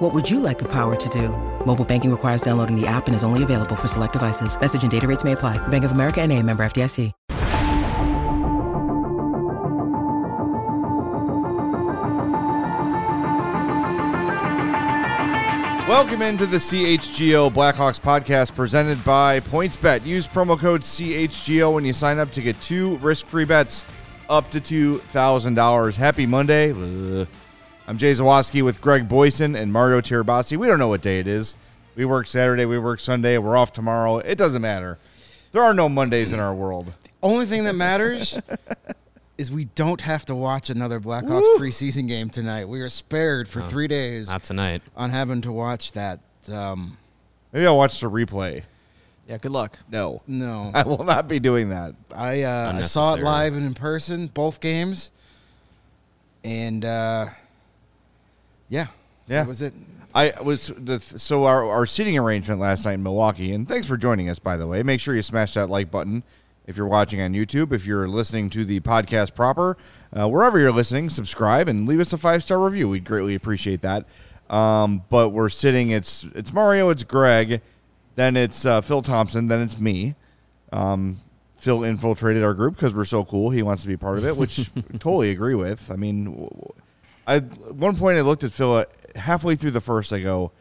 What would you like the power to do? Mobile banking requires downloading the app and is only available for select devices. Message and data rates may apply. Bank of America and a member FDIC. Welcome into the CHGO Blackhawks podcast presented by PointsBet. Use promo code CHGO when you sign up to get two risk-free bets up to $2,000. Happy Monday. Ugh. I'm Jay Zawaski with Greg Boysen and Mario Tirabassi. We don't know what day it is. We work Saturday, we work Sunday, we're off tomorrow. It doesn't matter. There are no Mondays in our world. The only thing that matters is we don't have to watch another Blackhawks preseason game tonight. We are spared for three days Not tonight. on having to watch that. Um, Maybe I'll watch the replay. Yeah, good luck. No. no, I will not be doing that. I uh, I saw it live and in person, both games, and uh, yeah, Yeah. that was it. I was the so our our seating arrangement last night in Milwaukee, and thanks for joining us. By the way, make sure you smash that like button if you're watching on YouTube. If you're listening to the podcast proper, uh, wherever you're listening, subscribe and leave us a five star review. We'd greatly appreciate that. Um, but we're sitting. It's it's Mario. It's Greg. Then it's uh, Phil Thompson. Then it's me. Um, Phil infiltrated our group because we're so cool. He wants to be part of it, which totally agree with. I mean, w- w- I at one point I looked at Phil uh, halfway through the first. I go,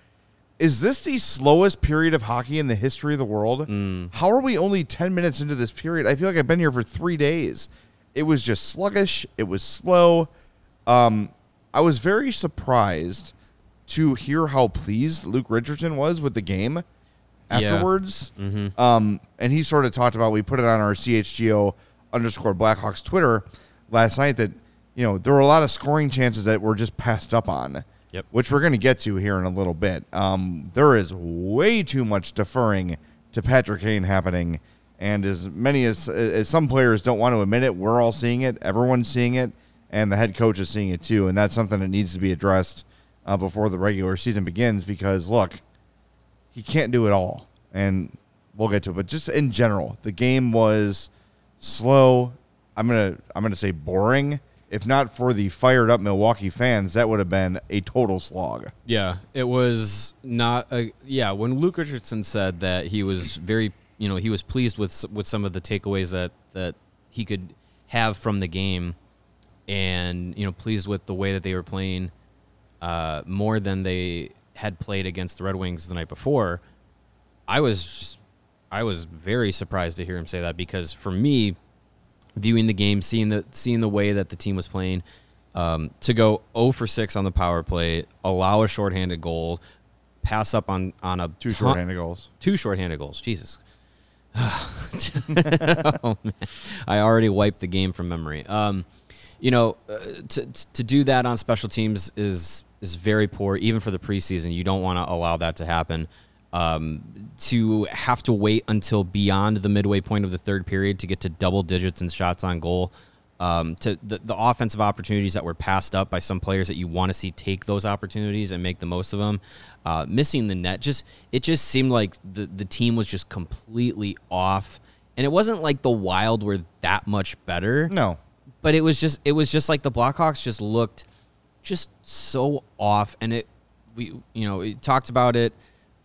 "Is this the slowest period of hockey in the history of the world? How are we only ten minutes into this period? I feel like I've been here for three days. It was just sluggish. It was slow. Um, I was very surprised to hear how pleased Luke Richardson was with the game afterwards. Um, and he sort of talked about we put it on our CHGO underscore Blackhawks Twitter last night that you know there were a lot of scoring chances that were just passed up on. Yep. Which we're going to get to here in a little bit. Um, there is way too much deferring to Patrick Kane happening, and as many as as some players don't want to admit it, we're all seeing it. Everyone's seeing it, and the head coach is seeing it too. And that's something that needs to be addressed uh, before the regular season begins. Because look, he can't do it all, and we'll get to it. But just in general, the game was slow. I'm gonna I'm gonna say boring. If not for the fired up Milwaukee fans, that would have been a total slog. Yeah, it was not a yeah. When Luke Richardson said that he was very, you know, he was pleased with with some of the takeaways that that he could have from the game, and you know, pleased with the way that they were playing, uh, more than they had played against the Red Wings the night before. I was, I was very surprised to hear him say that because for me, viewing the game, seeing the seeing the way that the team was playing, um, to go 0 for 6 on the power play, allow a shorthanded goal, pass up on on a Two ton- shorthanded goals. two shorthanded goals. Jesus. oh, man. I already wiped the game from memory. Um, you know, uh, to to do that on special teams is is very poor, even for the preseason. You don't want to allow that to happen. Um, to have to wait until beyond the midway point of the third period to get to double digits in shots on goal. Um, to the, the offensive opportunities that were passed up by some players that you want to see take those opportunities and make the most of them. Uh, missing the net, just it just seemed like the the team was just completely off, and it wasn't like the Wild were that much better No, but it was just it was just like the Blackhawks just looked just so off and it we you know we talked about it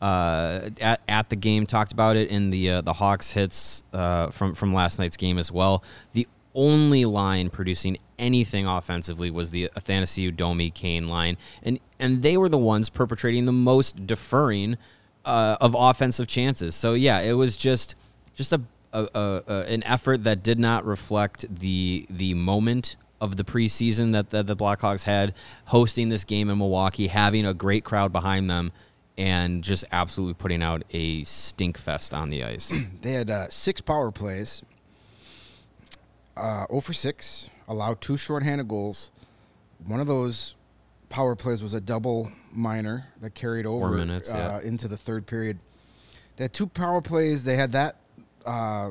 uh, at, at the game talked about it in the uh, the Hawks hits uh, from from last night's game as well. The only line producing anything offensively was the Athanasiou Domi Kane line. And and they were the ones perpetrating the most deferring uh, of offensive chances. So yeah it was just just a a, a, a, an effort that did not reflect the the moment of the preseason that, that the Blackhawks had, hosting this game in Milwaukee, having a great crowd behind them, and just absolutely putting out a stink fest on the ice. They had uh, six power plays, uh, 0 for 6, allowed two shorthanded goals. One of those power plays was a double minor that carried over minutes, uh, yeah. into the third period. They had two power plays. They had that uh,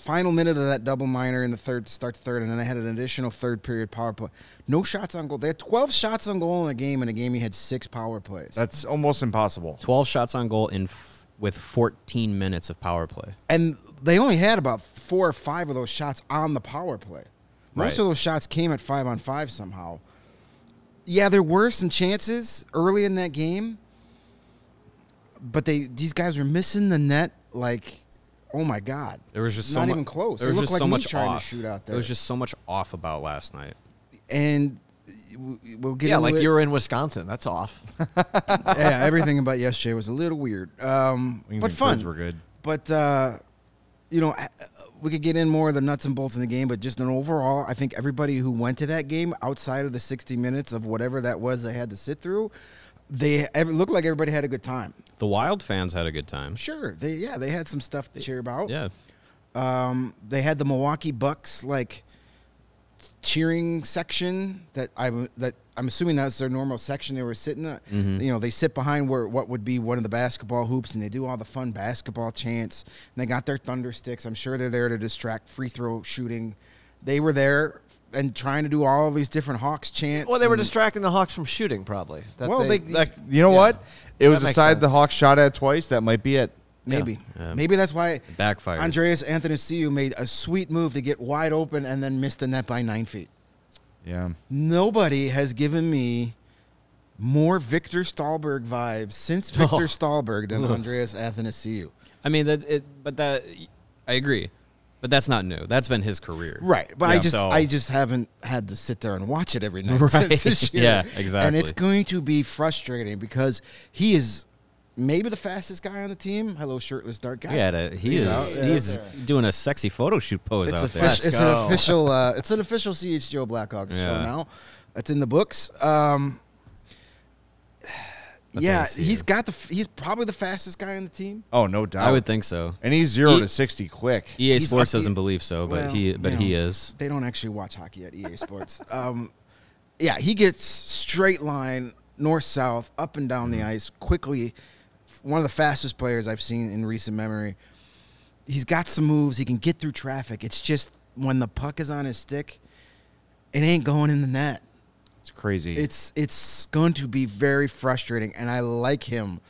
final minute of that double minor in the third to start the third, and then they had an additional third period power play. No shots on goal. They had 12 shots on goal in a game. In a game, he had six power plays. That's almost impossible. 12 shots on goal in f- with 14 minutes of power play. and they only had about four or five of those shots on the power play. Most Right. of those shots came at five on five somehow. Yeah, there were some chances early in that game, but they these guys were missing the net like, oh my god, There was just not so mu- even close. There It was looked just like so me much trying off. to shoot out There It was just so much off about last night. and we'll get Yeah, like it. you were in Wisconsin. That's off. yeah, everything about yesterday was a little weird, um, Wings but fun. curds were good. But uh, you know, we could get in more of the nuts and bolts in the game, but just an overall, I think everybody who went to that game outside of the 60 minutes of whatever that was they had to sit through, they it looked like everybody had a good time. The Wild fans had a good time. Sure, they yeah they had some stuff to cheer about. Yeah. Um, they had the Milwaukee Bucks like cheering section that I that I'm assuming that's their normal section they were sitting at. Mm-hmm. You know, they sit behind where what would be one of the basketball hoops and they do all the fun basketball chants. And they got their thunder sticks. I'm sure they're there to distract free throw shooting. They were there and trying to do all of these different Hawks chants. Well, they were and- distracting the Hawks from shooting, probably. That Well, they- Like, you know Yeah. what? It was That a side sense. the Hawks shot at twice. That might be it. Maybe. Yeah. Maybe that's why backfired. Andreas Athanasiou made a sweet move to get wide open and then missed the net by nine feet. Yeah. Nobody has given me more Viktor Stalberg vibes since Viktor Oh. Stalberg than Andreas Athanasiou. I mean that it but that I agree. But that's not new. That's been his career. Right, but I just So- I just haven't had to sit there and watch it every night Right. since this year. Yeah, exactly. And it's going to be frustrating because he is maybe the fastest guy on the team. Hello, shirtless dark guy. Yeah, to- he He's is out, yeah, he's that's doing a sexy photo shoot pose It's, out official, there. Let's it's go. an official. Uh, it's an official CHGO Blackhawks show Yeah. now. It's in the books. Um, yeah, Athanasiou. he's got the he's probably the fastest guy on the team. Oh, no doubt. I would think so. And he's zero He- to sixty quick. EA He's Sports doesn't believe so, but Well, he but you he know, is. They don't actually watch hockey at EA Sports. um, yeah, he gets straight line north south up and down Mm-hmm. the ice quickly. One of the fastest players I've seen in recent memory. He's got some moves. He can get through traffic. It's just when the puck is on his stick, it ain't going in the net. Crazy. It's it's going to be very frustrating, and I like him,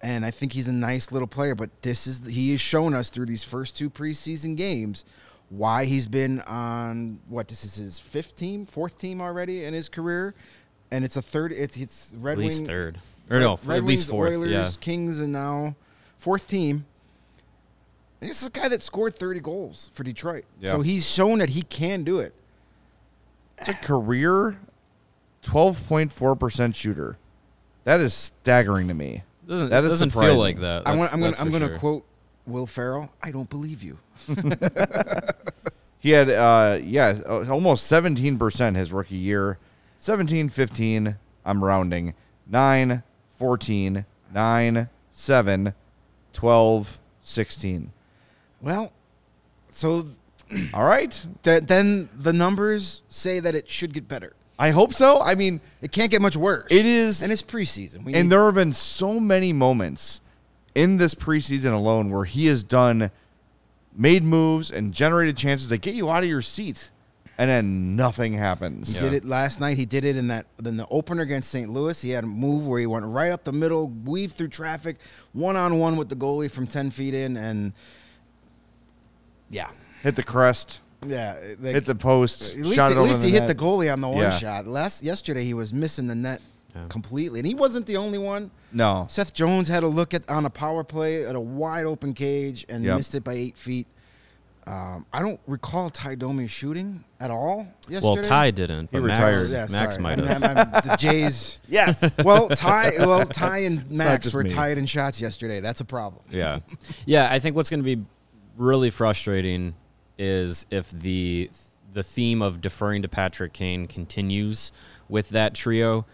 and I think he's a nice little player. But this is he has shown us through these first two preseason games why he's been on what this is his fifth team, fourth team already in his career, and it's a third. It's, it's Red At least Wing, third. Or no, Red at least Wings, fourth. Oilers, yeah. Kings, and now fourth team. And This is a guy that scored 30 goals for Detroit. Yeah. So he's shown that he can do it. It's a career 12.4% shooter. That is staggering to me. Doesn't That is doesn't surprising. feel like that. I want, That's- I'm going that's I'm going to sure. quote Will Ferrell. I don't believe you. He had, uh, yeah, uh, almost 17% his rookie year. 17, 15, I'm rounding. 9, 14, 9, 7, 12, 16. Well, so All right. th- then the numbers say that it should get better. I hope so. I mean, It can't get much worse. it is. and it's preseason. We And need- there have been so many moments in this preseason alone where he has done, made moves and generated chances that get you out of your seat, and then nothing happens. He did it last night. He did it in that in the opener against St. Louis. He had a move where he went right up the middle, weaved through traffic, one on one with the goalie from ten feet in, and yeah, Hit the crest, yeah. like- hit the post, at least, shot it at over least the he hit net. the goalie on the one Yeah. shot. Last yesterday he was missing the net completely, and he wasn't the only one. No, Seth Jones had a look at on a power play at a wide open cage and Yep. missed it by eight feet. Um, I don't recall Ty Domi shooting at all yesterday. Well, Ty didn't, He Max, retired. Yeah, Max sorry. might And have. then, the Jays. yes, Well, Ty. Well, Ty and Max were me. tied in shots yesterday. That's a problem. Yeah, yeah. I think what's going to be really frustrating is if the the theme of deferring to Patrick Kane continues with that trio,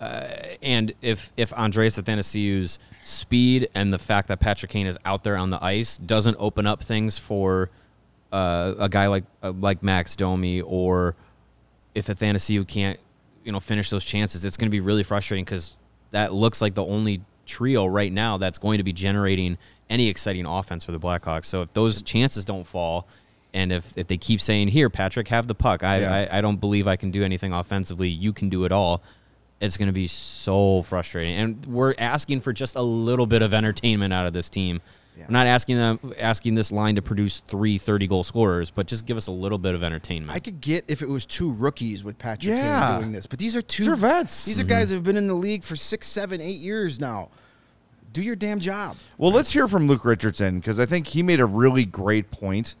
uh, and if if Andreas Athanasiou's speed and the fact that Patrick Kane is out there on the ice doesn't open up things for uh, a guy like uh, like Max Domi or if Athanasiou can't, you know, finish those chances, it's going to be really frustrating because that looks like the only trio right now that's going to be generating any exciting offense for the Blackhawks. So if those chances don't fall, and if, if they keep saying, "Here, Patrick, have the puck," I, Yeah. I I don't believe I can do anything offensively. You can do it all. It's going to be so frustrating, and we're asking for just a little bit of entertainment out of this team. I'm not asking them asking this line to produce three 30 goal scorers, but just give us a little bit of entertainment. I could get if it was two rookies with Patrick Yeah. Kane doing this, but these are two These are vets. These are guys that have been in the league for six, seven, eight years now. Do your damn job. Well, let's hear from Luke Richardson because I think he made a really great point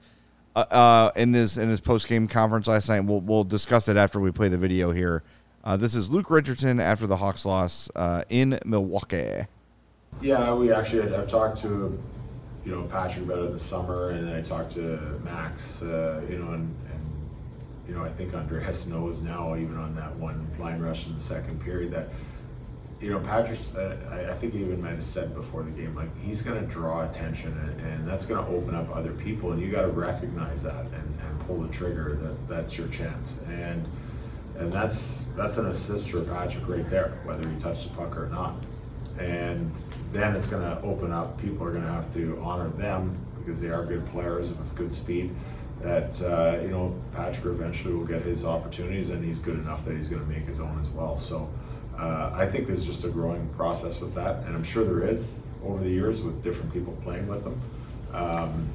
uh, uh, in this in his post game conference last night. We'll we'll discuss it after we play the video here. Uh, this is Luke Richardson after the Hawks loss uh, in Milwaukee. Yeah, we actually I've talked to, you know, Patrick about it this summer, and then I talked to Max, uh, you know, and, and you know, I think Andreas knows now, even on that one line rush in the second period, that you know, Patrick's, uh, I, I think he even might have said before the game, like he's going to draw attention, and, and that's going to open up other people, and you got to recognize that and, and pull the trigger. That that's your chance, and and that's that's an assist for Patrick right there, whether he touched the puck or not. And then it's going to open up. People are going to have to honor them because they are good players with good speed. That uh, you know, Patrick eventually will get his opportunities, and he's good enough that he's going to make his own as well. So uh, I think there's just a growing process with that, and I'm sure there is over the years with different people playing with them. Um,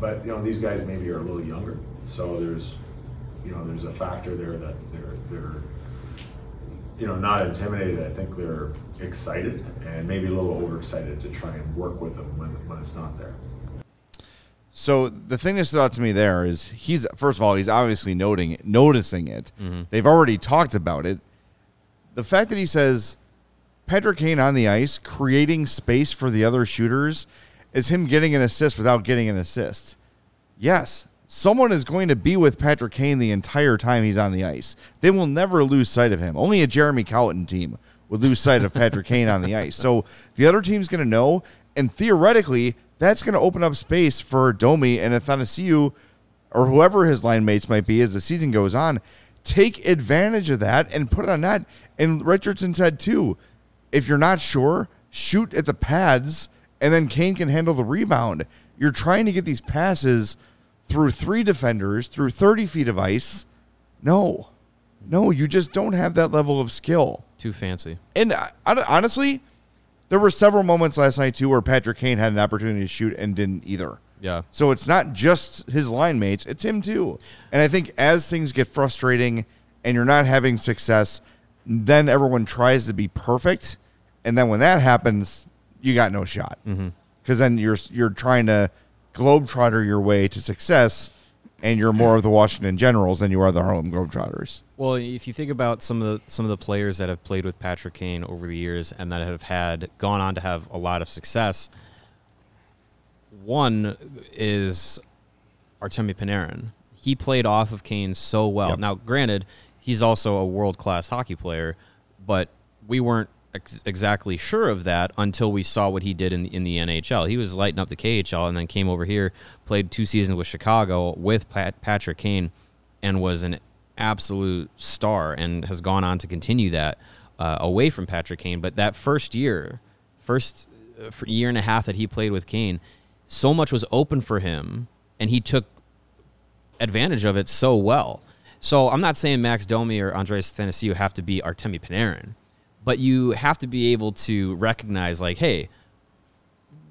but you know, these guys maybe are a little younger, so there's you know, there's a factor there that they're they're you know not intimidated. I think they're excited and maybe a little overexcited to try and work with them when when it's not there. So the thing that stood out to me there is he's first of all he's obviously noting it, noticing it. They've already talked about it. The fact that he says Patrick Kane on the ice creating space for the other shooters is him getting an assist without getting an assist. Yes, someone is going to be with Patrick Kane the entire time he's on the ice. They will never lose sight of him. Only a Jeremy Colliton team would lose sight of Patrick Kane on the ice. So the other team's going to know, and theoretically, that's going to open up space for Domi and Athanasiou or whoever his line mates might be as the season goes on. Take advantage of that and put it on that. And Richardson said too, if you're not sure, shoot at the pads, and then Kane can handle the rebound. You're trying to get these passes through three defenders, through 30 feet of ice. No, no, you just don't have that level of skill. Too fancy. And uh, I, I- honestly, there were several moments last night too where Patrick Kane had an opportunity to shoot and didn't either. Yeah. So it's not just his line mates, it's him too. And I think as things get frustrating and you're not having success, then everyone tries to be perfect. And then when that happens, you got no shot. Mm-hmm. Because then you're you're trying to globetrotter your way to success, and you're more of the Washington Generals than you are the Harlem Globetrotters. Well, if you think about some of the some of the players that have played with Patrick Kane over the years and that have had gone on to have a lot of success, one is Artemi Panarin. He played off of Kane so well. Yep. Now, granted, he's also a world class hockey player, but we weren't ex- exactly sure of that until we saw what he did in the, in the NHL. He was lighting up the KHL and then came over here, played two seasons with Chicago with Pat, Patrick Kane, and was an absolute star and has gone on to continue that uh, away from Patrick Kane. But that first year, first uh, year and a half that he played with Kane, so much was open for him, and he took advantage of it so well. So I'm not saying Max Domi or Andreas Athanasiou have to be Artemi Panarin, but you have to be able to recognize, like, hey,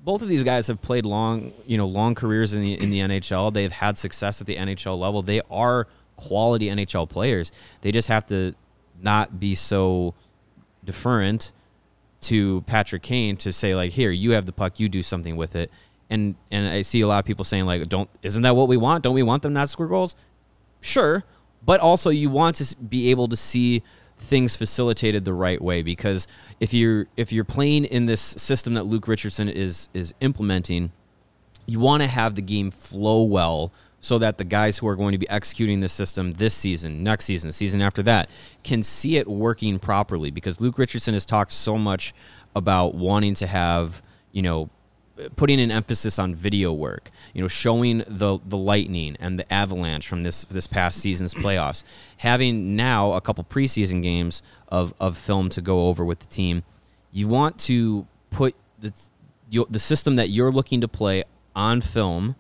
both of these guys have played long, you know, long careers in the in the NHL. They've had success at the NHL level. They are quality NHL players. They just have to not be so deferent to Patrick Kane to say like, here, you have the puck, you do something with it. And and I see a lot of people saying like, don't isn't that what we want? Don't we want them not to score goals? Sure, but also you want to be able to see things facilitated the right way because if you're if you're playing in this system that Luke Richardson is is implementing, you want to have the game flow well so that the guys who are going to be executing the system this season, next season, season after that, can see it working properly. Because Luke Richardson has talked so much about wanting to have, you know, putting an emphasis on video work, you know, showing the the lightning and the avalanche from this this past season's playoffs, having now a couple preseason games of of film to go over with the team. You want to put the the system that you're looking to play on film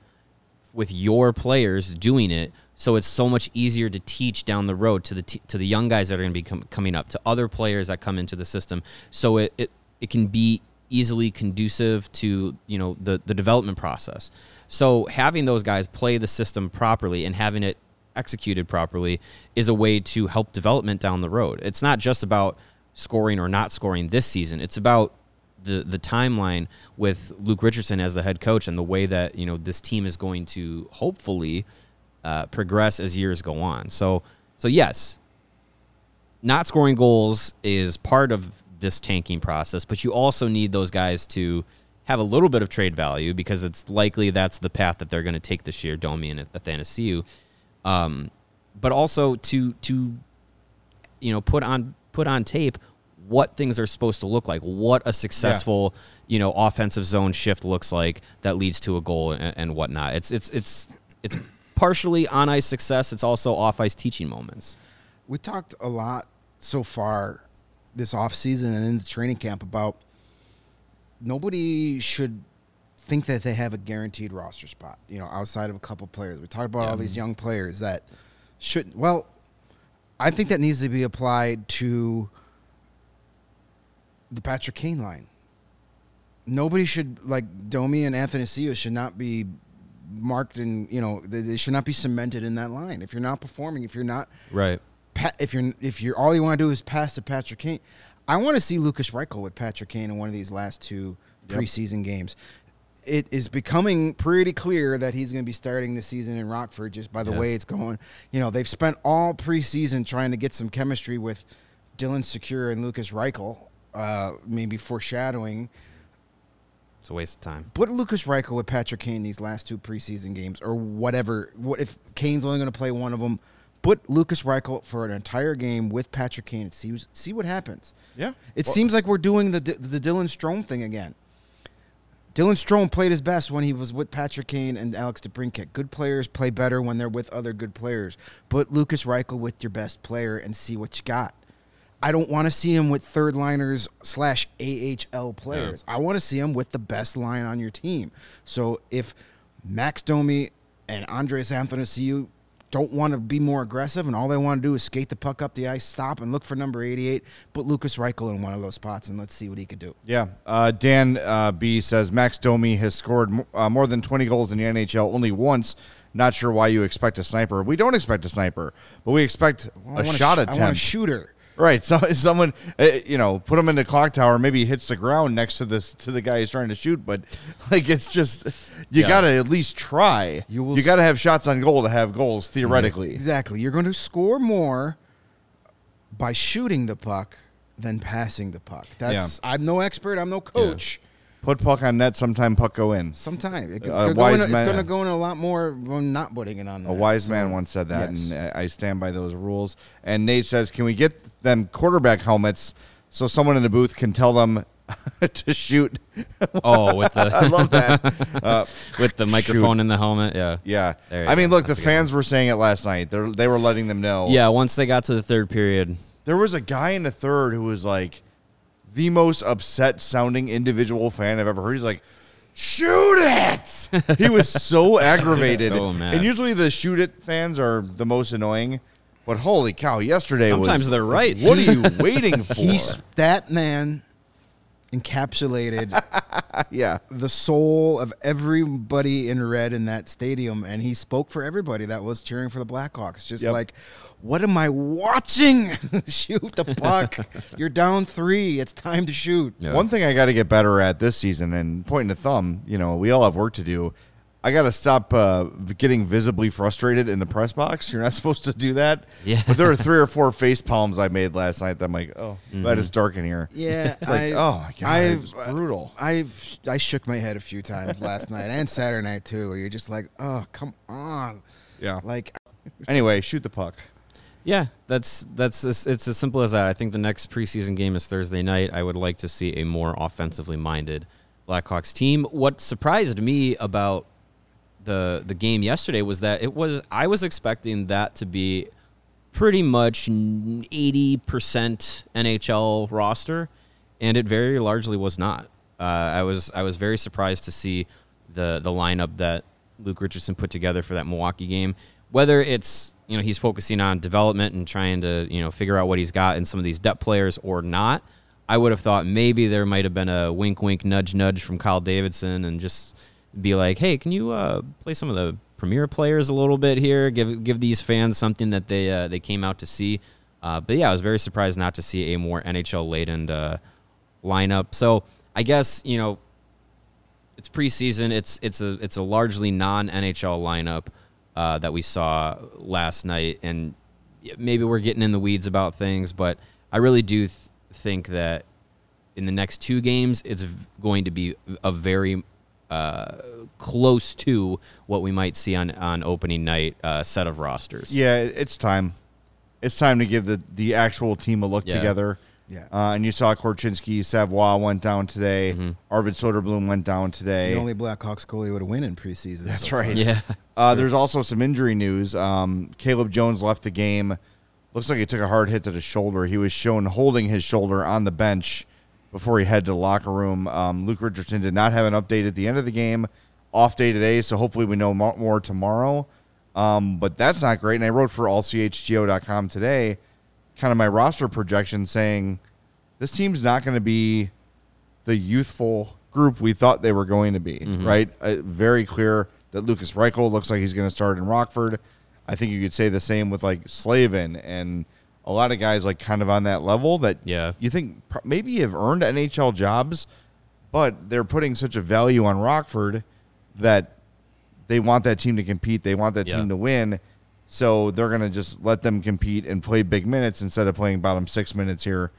with your players doing it so it's so much easier to teach down the road to the t- to the young guys that are going to be com- coming up to other players that come into the system so it, it it can be easily conducive to you know the the development process. So having those guys play the system properly and having it executed properly is a way to help development down the road. It's not just about scoring or not scoring this season. It's about the the timeline with Luke Richardson as the head coach and the way that you know this team is going to hopefully uh, progress as years go on. So so yes, not scoring goals is part of this tanking process, but you also need those guys to have a little bit of trade value because it's likely that's the path that they're going to take this year, Domi and Athanasiou. Um, but also to to you know put on put on tape what things are supposed to look like, what a successful you know offensive zone shift looks like that leads to a goal and, and whatnot. It's it's it's it's partially on ice success. It's also off ice teaching moments. We talked a lot so far this off season and in the training camp about nobody should think that they have a guaranteed roster spot, you know, outside of a couple players. We talked about all these young players that shouldn't. well, I think that needs to be applied to the Patrick Kane line. Nobody should like Domi and Athanasiou should not be marked and you know they, they should not be cemented in that line. If you're not performing, if you're not Right. If you're if you're all you want to do is pass to Patrick Kane, I want to see Lukas Reichel with Patrick Kane in one of these last two preseason games. It is becoming pretty clear that he's going to be starting the season in Rockford just by the Yeah. way it's going. You know, they've spent all preseason trying to get some chemistry with Dylan Sikura and Lukas Reichel, uh, maybe foreshadowing. It's a waste of time. Put Lukas Reichel with Patrick Kane these last two preseason games, or whatever. What if Kane's only going to play one of them? Put Lukas Reichel for an entire game with Patrick Kane and see see what happens. Yeah. It Well- seems like we're doing the the Dylan Strome thing again. Dylan Strome played his best when he was with Patrick Kane and Alex DeBrincat. Good players play better when they're with other good players. Put Lukas Reichel with your best player and see what you got. I don't want to see him with third liners slash AHL players. I want to see him with the best line on your team. So if Max Domi and Andreas Athanasiou don't want to be more aggressive and all they want to do is skate the puck up the ice, stop and look for number 88, put Lukas Reichel in one of those spots and let's see what he could do. Yeah. Uh, Dan uh, B says Max Domi has scored m- uh, more than 20 goals in the NHL only once. Not sure why you expect a sniper. We don't expect a sniper, but we expect a shot sh- attempt. I want a shooter. Right. So someone, uh, you know, put him in the clock tower. Maybe he hits the ground next to this to the guy he's trying to shoot. But like, it's just you Yeah. got to at least try. You will You got to have shots on goal to have goals theoretically. Exactly. You're going to score more by shooting the puck than passing the puck. That's I'm no expert, I'm no coach. Put puck on net. Sometime puck go in. Sometime it- it's, Uh, gonna go wise in, it's going to go in a lot more when not putting it on. A wise So, man once said that, yes. and I I stand by those rules. And Nate says, "Can we get them quarterback helmets so someone in the booth can tell them to shoot?" Oh, with the I love that. Uh, with the microphone in the helmet. Yeah. yeah, There you I mean, look, That's the a good fans were saying it last night. They they were letting them know. Yeah. Once they got to the third period, there was a guy in the third who was like the most upset sounding individual fan I've ever heard. He's like, shoot it! he was so aggravated. So. And usually the shoot it fans are the most annoying. But holy cow, yesterday was. Sometimes they're right. What are you waiting for? He's that man encapsulated yeah. the soul of everybody in red in that stadium, and he spoke for everybody that was cheering for the Blackhawks. Just Yep. like, what am I watching? shoot the puck. You're down three. It's time to shoot. Yeah. One thing I got to get better at this season, and pointing the thumb, you know, we all have work to do. I got to stop uh, getting visibly frustrated in the press box. You're not supposed to do that. Yeah. But there were three or four face palms I made last night that I'm like, oh, Mm-hmm. glad it's dark in here. Yeah, It's like, I- oh my god, I've- it's brutal. I've I shook my head a few times last night and Saturday night too. Where you're just like, oh come on, Yeah. like Anyway, shoot the puck. Yeah, that's that's it's as simple as that. I think the next preseason game is Thursday night. I would like to see a more offensively minded Blackhawks team. What surprised me about the the game yesterday was that it was I was expecting that to be pretty much 80% NHL roster and it very largely was not. Uh, I was I was very surprised to see the the lineup that Luke Richardson put together for that Milwaukee game. Whether it's you know he's focusing on development and trying to you know figure out what he's got in some of these depth players or not, I would have thought maybe there might have been a wink, wink, nudge, nudge from Kyle Davidson and just be like, hey, can you uh, play some of the premier players a little bit here? Give give these fans something that they uh, they came out to see. Uh, but yeah, I was very surprised not to see a more NHL laden uh, lineup. So I guess you know it's preseason. It's it's a it's a largely non NHL lineup uh, that we saw last night, and maybe we're getting in the weeds about things, but I really do th- think that in the next two games, it's going to be a very uh, close to what we might see on on opening night uh, set of rosters. Yeah, it's time. It's time to give the the actual team a look Yeah. together. Yeah. Uh, and you saw Korchinski, Savoie went down today. Mm-hmm. Arvid Soderblom went down today. The only Blackhawks goalie would have win in preseason. That's so right. yeah, Uh, there's also some injury news. Um, Caleb Jones left the game. Looks like he took a hard hit to the shoulder. He was shown holding his shoulder on the bench before he headed to the locker room. Um, Luke Richardson did not have an update at the end of the game. Off day today, so hopefully we know mo- more tomorrow. Um, but that's not great. And I wrote for allchgo.com today, kind of my roster projection saying this team's not going to be the youthful group we thought they were going to be, right? Uh, very clear that Lukas Reichel looks like he's going to start in Rockford. I think you could say the same with like Slavin and a lot of guys like kind of on that level that Yeah. you think pr- maybe have earned NHL jobs, but they're putting such a value on Rockford that they want that team to compete. They want that Yeah. team to win. So they're going to just let them compete and play big minutes instead of playing bottom six minutes here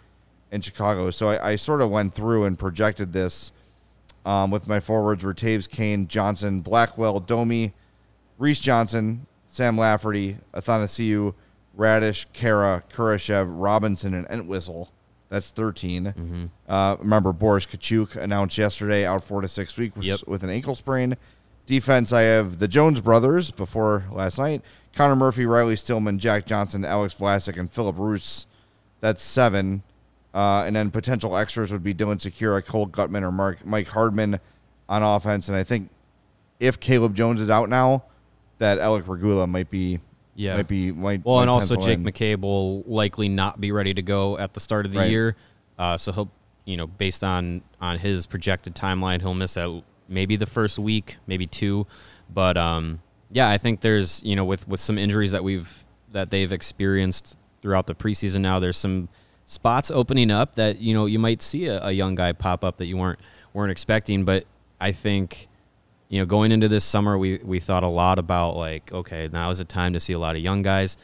in Chicago. So I, I sort of went through and projected this um, with my forwards were Toews, Kane, Johnson, Blackwell, Domi, Reese Johnson, Sam Lafferty, Athanasiou, Raddysh, Khaira, Kurashev, Robinson, and Entwistle. That's 13. Uh, remember, Boris Katchouk announced yesterday out four to six weeks Yep. with an ankle sprain. Defense, I have the Jones brothers before last night. Connor Murphy, Riley Stillman, Jack Johnson, Alex Vlasic, and Filip Roos. That's seven. Uh, and then potential extras would be Dylan Sikura, Cole Guttman, or Mark, Mike Hardman on offense. And I think if Caleb Jones is out now, that Alec Regula might be, Yeah. might be, might. Well, might and also Jake in. McCabe will likely not be ready to go at the start of the Right. year. Uh, so he'll, you know, based on on his projected timeline, he'll miss out maybe the first week, maybe two. But um, yeah, I think there's you know with with some injuries that we've that they've experienced throughout the preseason. Now there's some spots opening up that you know you might see a, a young guy pop up that you weren't weren't expecting. But I think you know, going into this summer, we we thought a lot about like, okay, now is the time to see a lot of young guys.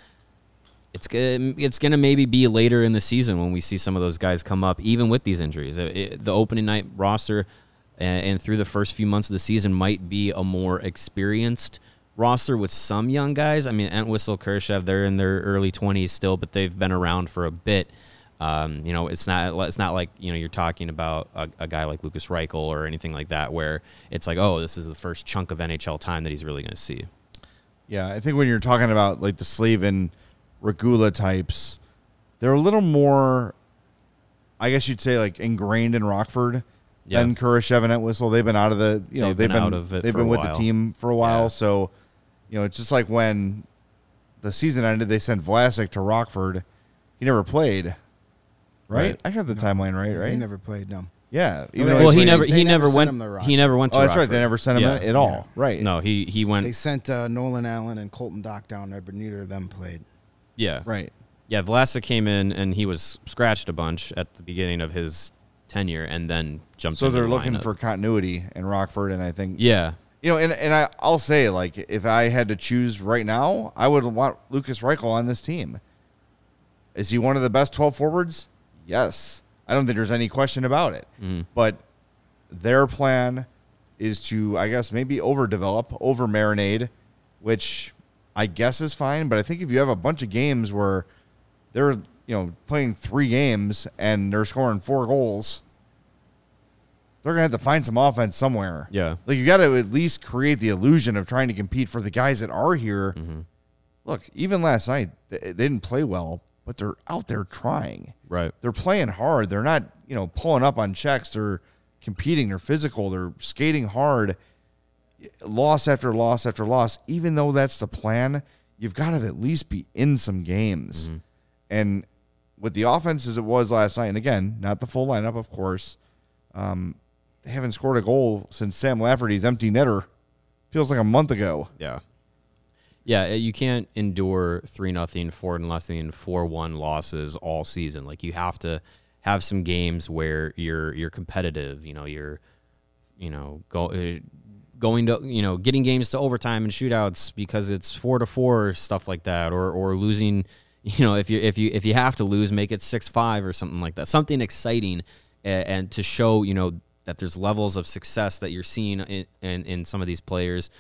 It's. It's gonna maybe be later in the season when we see some of those guys come up, even with these injuries. It- it- the opening night roster and, and through the first few months of the season might be a more experienced roster with some young guys. I mean, Entwistle, Kurashev, they're in their early twenties still, but they've been around for a bit. Um, you know, it's not it's not like you know you're talking about a, a guy like Lukas Reichel or anything like that, where it's like, oh, this is the first chunk of NHL time that he's really going to see. Yeah, I think when you're talking about like the Slavin, Regula types, they're a little more, I guess you'd say, like ingrained in Rockford Yeah. than Kurashev and Entwistle. They've been out of the, you know, They've been been, out of it they've been with while. the team for a while. Yeah. So, you know, it's just like when the season ended, they sent Vlasic to Rockford. He never played, right? Right. I got the timeline right, right? He never played. No. yeah. they- well, he they- like- never they he never never went him to Rockford. he never went to Oh, that's right. They never sent him Yeah. in at all. Right. No, he he went They sent uh, Nolan Allan and Colton Dach down there, but neither of them played. yeah Right. yeah. Vlasic came in and he was scratched a bunch at the beginning of his tenure, and then jumped. So into they're the looking lineup. for continuity in Rockford, and I think yeah You know, and, and I, I'll say, like, if I had to choose right now, I would want Lukas Reichel on this team. Is he one of the best 12 forwards? Yes. I don't think there's any question about it. Mm-hmm. But their plan is to, I guess, maybe overdevelop, over marinade, which I guess is fine. But I think if you have a bunch of games where they're, you know, playing three games and they're scoring four goals, they're gonna have to find some offense somewhere. Yeah. like you got to at least create the illusion of trying to compete for the guys that are here. Mm-hmm. Look, even last night they didn't play well, but they're out there trying. right They're playing hard. They're not, you know, pulling up on checks. They're competing, they're physical, they're skating hard. Loss after loss after loss, even though that's the plan, you've got to at least be in some games. And with the offense as it was last night, and again, not the full lineup, of course, um, they haven't scored a goal since Sam Lafferty's empty netter. Feels like a month ago. Yeah. Yeah, uh, you can't endure three nothing, four nothing, four one losses all season. Like you have to have some games where you're you're competitive. You know, you're you know go, uh, going to you know getting games to overtime and shootouts because it's four to four stuff like that, or or losing. You know, if you if you if you have to lose, make it six five or something like that. Something exciting, and, and to show you know that there's levels of success that you're seeing in in, in some of these players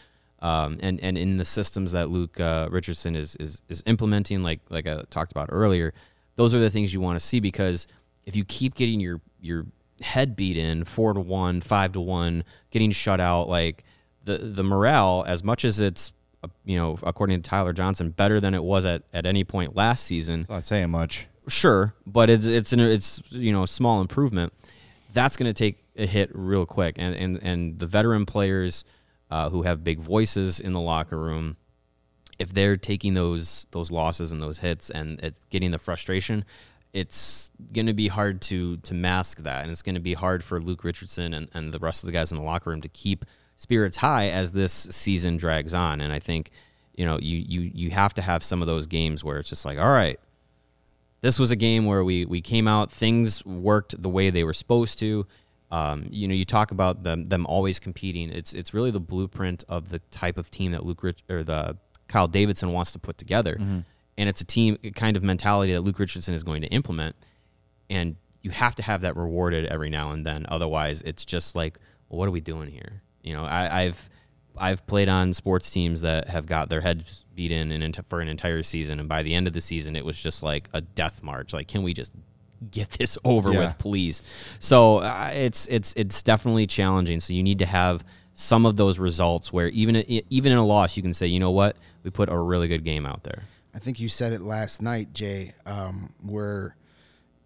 um, and and in the systems that Luke uh, Richardson is, is is implementing, like like I talked about earlier, those are the things you want to see because if you keep getting your your head beat in four to one, five to one, getting shut out, like the the morale, as much as it's uh, you know according to Tyler Johnson, better than it was at, at any point last season. It's not saying much. Sure, but it's it's an, it's you know a small improvement. That's going to take a hit real quick, and and and the veteran players uh, who have big voices in the locker room, if they're taking those those losses and those hits and getting the frustration, it's going to be hard to to mask that, and it's going to be hard for Luke Richardson and, and the rest of the guys in the locker room to keep spirits high as this season drags on. And I think you know you you you have to have some of those games where it's just like, all right, this was a game where we we came out, things worked the way they were supposed to. Um, you know, you talk about them them always competing. It's it's really the blueprint of the type of team that Luke Rich, or the Kyle Davidson wants to put together, and it's a team kind of mentality that Luke Richardson is going to implement. And you have to have that rewarded every now and then. Otherwise, it's just like, well, what are we doing here? You know, I, I've I've played on sports teams that have got their heads beat in and for an entire season, and by the end of the season, it was just like a death march. Like, can we just get this over Yeah. with, please? So uh, it's it's it's definitely challenging. So you need to have some of those results where even even in a loss, you can say, you know what, we put a really good game out there. I think you said it last night, Jay, um, where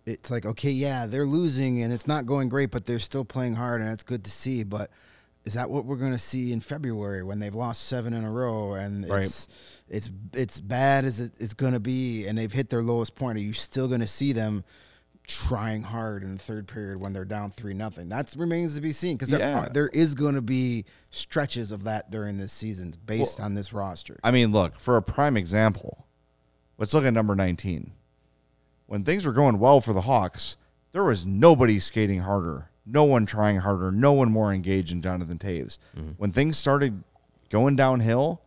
it's like, okay, yeah, they're losing and it's not going great, but they're still playing hard, and that's good to see. But is that what we're going to see in February when they've lost seven in a row and Right. it's it's it's bad as it, it's going to be, and they've hit their lowest point? Are you still going to see them? Trying hard in the third period when they're down three nothing. That remains to be seen because Yeah. there, there is going to be stretches of that during this season based on this roster. I mean, look, for a prime example, let's look at number 19. When things were going well for the Hawks, there was nobody skating harder, no one trying harder, no one more engaged than Jonathan Toews. Mm-hmm. When things started going downhill,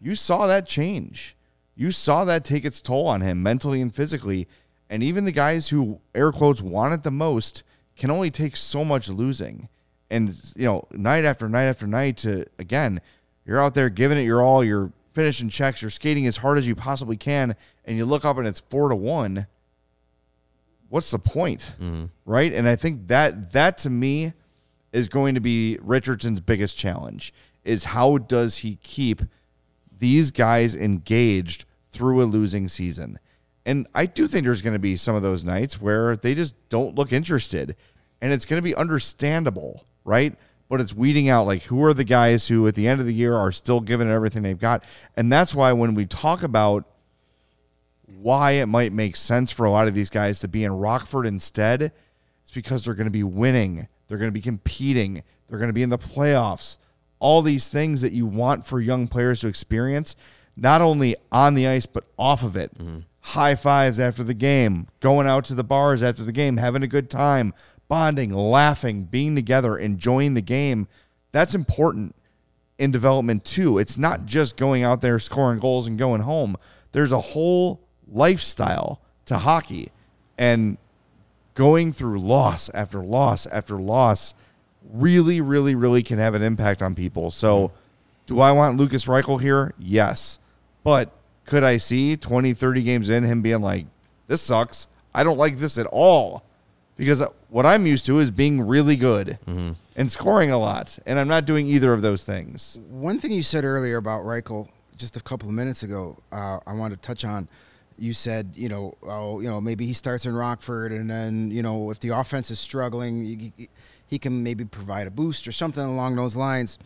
you saw that change. You saw that take its toll on him mentally and physically. And even the guys who, air quotes, want it the most can only take so much losing. And, you know, night after night after night, to, again, you're out there giving it your all, you're finishing checks, you're skating as hard as you possibly can, and you look up and it's four to one. What's the point? Mm-hmm. Right? And I think that, that to me is going to be Richardson's biggest challenge is how does he keep these guys engaged through a losing season. And I do think there's going to be some of those nights where they just don't look interested. And it's going to be understandable, right? But it's weeding out like who are the guys who at the end of the year are still giving everything they've got. And that's why when we talk about why it might make sense for a lot of these guys to be in Rockford instead, it's because they're going to be winning. They're going to be competing. They're going to be in the playoffs. All these things that you want for young players to experience, not only on the ice, but off of it. Mm-hmm. High fives after the game, going out to the bars after the game, having a good time, bonding, laughing, being together, enjoying the game. That's important in development too. It's not just going out there scoring goals and going home. There's a whole lifestyle to hockey. And going through loss after loss after loss really, really, really can have an impact on people. So, do I want Lukas Reichel here? Yes. But could I see 20, 30 games in him being like, this sucks? I don't like this at all. Because what I'm used to is being really good and scoring a lot. And I'm not doing either of those things. One thing you said earlier about Reichel just a couple of minutes ago, uh, I wanted to touch on you said, you know, oh, you know, maybe he starts in Rockford, and then you know, if the offense is struggling, he, he- he can maybe provide a boost or something along those lines.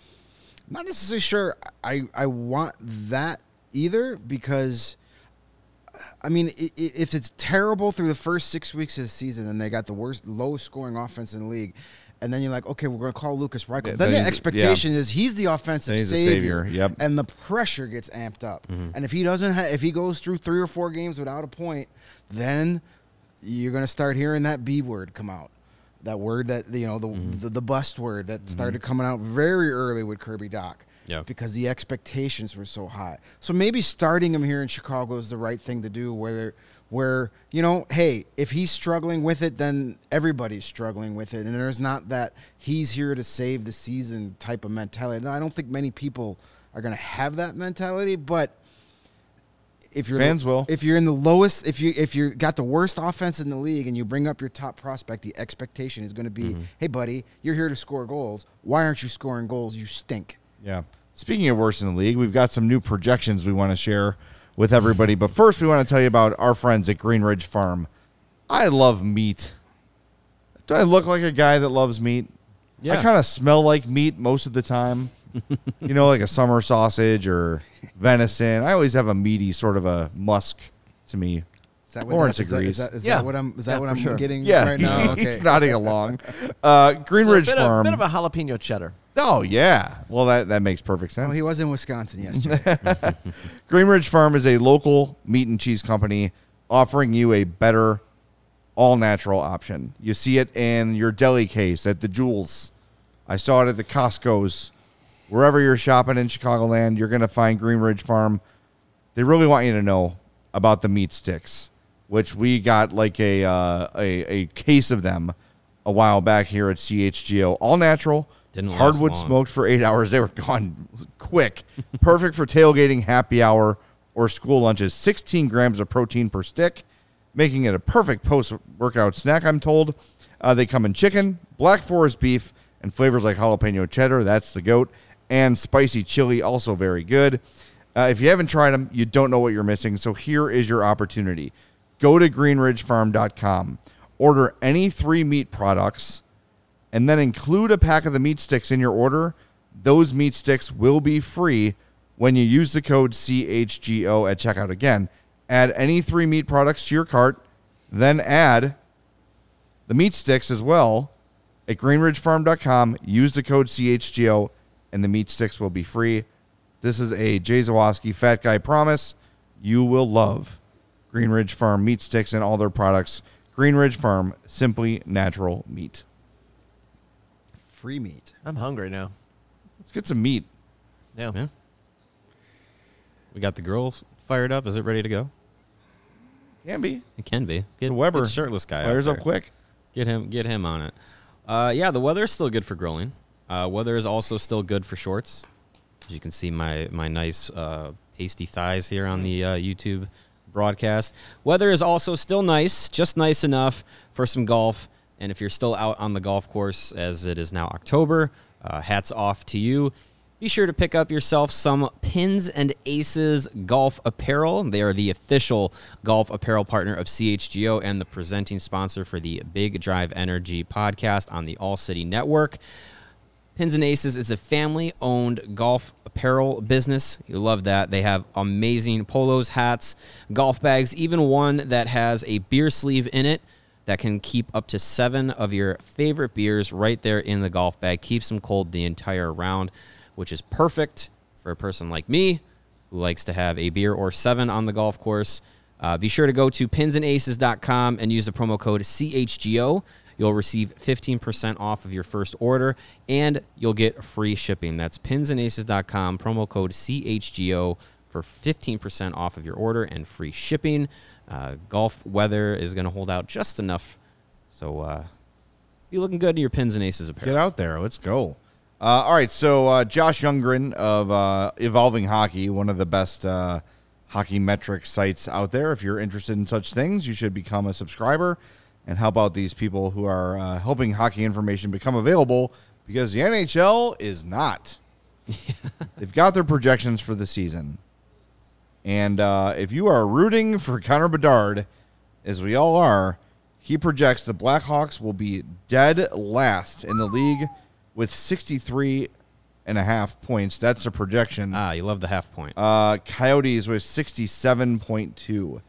Not necessarily sure. I I want that either because. I mean, if it's terrible through the first six weeks of the season and they got the worst, lowest scoring offense in the league, and then you're like, okay, we're going to call Lukas Reichel. Yeah, then the expectation is he's the offensive he's savior. savior, yep. And the pressure gets amped up. Mm-hmm. And if he doesn't, ha- if he goes through three or four games without a point, then you're going to start hearing that B word come out. That word that you know the mm-hmm. the, the bust word that mm-hmm. started coming out very early with Kirby Dach. Yeah. Because the expectations were so high. So maybe starting him here in Chicago is the right thing to do. Where where you know, hey, if he's struggling with it, then everybody's struggling with it, and there's not that he's here to save the season type of mentality. Now, I don't think many people are going to have that mentality, but if you're Fans will. if you're in the lowest if you if you got the worst offense in the league and you bring up your top prospect the expectation is going to be mm-hmm. hey buddy you're here to score goals why aren't you scoring goals you stink Yeah. Speaking of worst in the league, we've got some new projections we want to share with everybody. But first, we want to tell you about our friends at Green Ridge Farm. I love meat. Do I look like a guy that loves meat? I kind of smell like meat most of the time. you know, like a summer sausage or venison. I always have a meaty sort of a musk to me. is that Lawrence that, is that- agrees. is that, is Yeah. that what i'm is that Yeah, what i'm sure. getting Yeah, right now okay he's nodding along. Uh, Green So a Ridge bit of- Farm. bit of a jalapeno cheddar. Oh yeah, well that that makes perfect sense. well, he was in wisconsin yesterday Green Ridge Farm is a local meat and cheese company offering you a better all natural option. You see it in your deli case at the Jewels. I saw it at the Costco's. Wherever you're shopping in Chicagoland, you're going to find Green Ridge Farm. They really want you to know about the meat sticks, which we got like a uh, a, a case of them a while back here at CHGO. All natural, Didn't hardwood smoked for eight hours. They were gone quick. Perfect for tailgating, happy hour, or school lunches. 16 grams of protein per stick, making it a perfect post workout snack, I'm told. Uh, they come in chicken, black forest beef, and flavors like jalapeno cheddar. That's the goat. And spicy chili, also very good. Uh, if you haven't tried them, you don't know what you're missing. So here is your opportunity. Go to greenridgefarm.com, order any three meat products, and then include a pack of the meat sticks in your order. Those meat sticks will be free when you use the code CHGO at checkout. Again, add any three meat products to your cart, then add the meat sticks as well at greenridgefarm.com. Use the code CHGO, and the meat sticks will be free. This is a Jay Zawaski Fat Guy promise. You will love Green Ridge Farm meat sticks and all their products. Green Ridge Farm, simply natural meat. Free meat I'm hungry now. Let's get some meat. Yeah. Yeah. We got the girls fired up. Is it ready to go? Can be. It can be. Get The Weber get shirtless guy. out Fires up there. quick. Get him. Get him on it. Uh, yeah, the weather is still good for grilling. Uh, weather is also still good for shorts. As you can see, my my nice uh, pasty thighs here on the uh, YouTube broadcast. Weather is also still nice, just nice enough for some golf. And if you're still out on the golf course, as it is now October, uh, hats off to you. Be sure to pick up yourself some Pins and Aces golf apparel. They are the official golf apparel partner of CHGO and the presenting sponsor for the Big Drive Energy podcast on the All City Network. Pins and Aces is a family owned golf apparel business. You love that. They have amazing polos, hats, golf bags, even one that has a beer sleeve in it that can keep up to seven of your favorite beers right there in the golf bag. Keeps them cold the entire round, which is perfect for a person like me who likes to have a beer or seven on the golf course. Uh, be sure to go to pinsandaces.com and use the promo code CHGO. You'll receive 15% off of your first order and you'll get free shipping. That's pinsandaces.com, promo code CHGO for 15% off of your order and free shipping. Uh, golf weather is going to hold out just enough. So uh, be looking good in your pins and aces apparel. Get out there. Let's go. Uh, all right. So uh, Josh Younggren of uh, Evolving Hockey, one of the best uh, hockey metric sites out there. If you're interested in such things, you should become a subscriber and help out these people who are uh, helping hockey information become available because the NHL is not. They've got their projections for the season. And uh, if you are rooting for Connor Bedard, as we all are, he projects the Blackhawks will be dead last in the league with 63 and a half points. That's a projection. Ah, you love the half point. Uh, Coyotes with 67.2.